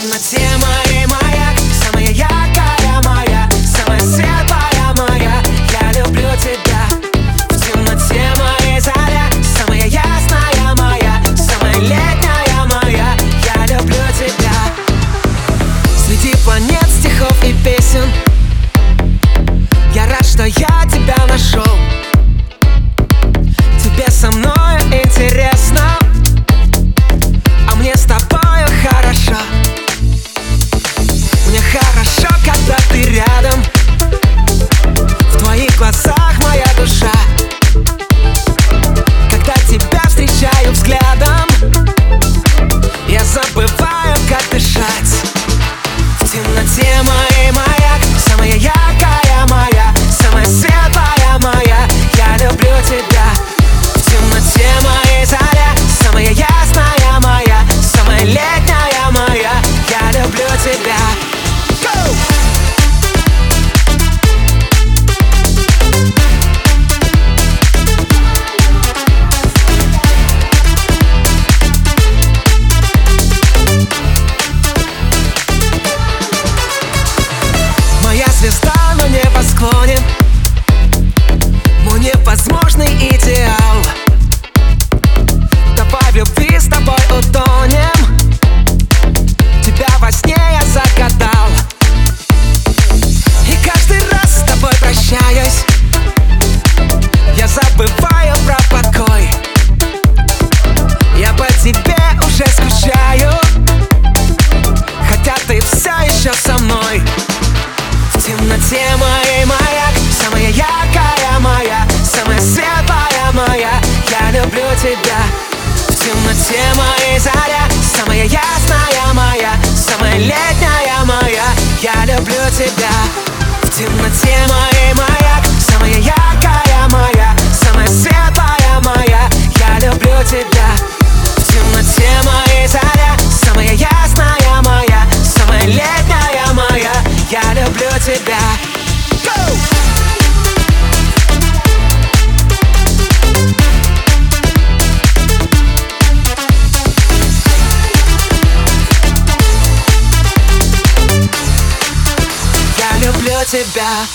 темна тема все еще со мной. В темноте моей маяк Самая яркая моя Самая светлая моя. Я люблю тебя. В темноте моей заря Самая ясная моя Самая летняя люблю тебя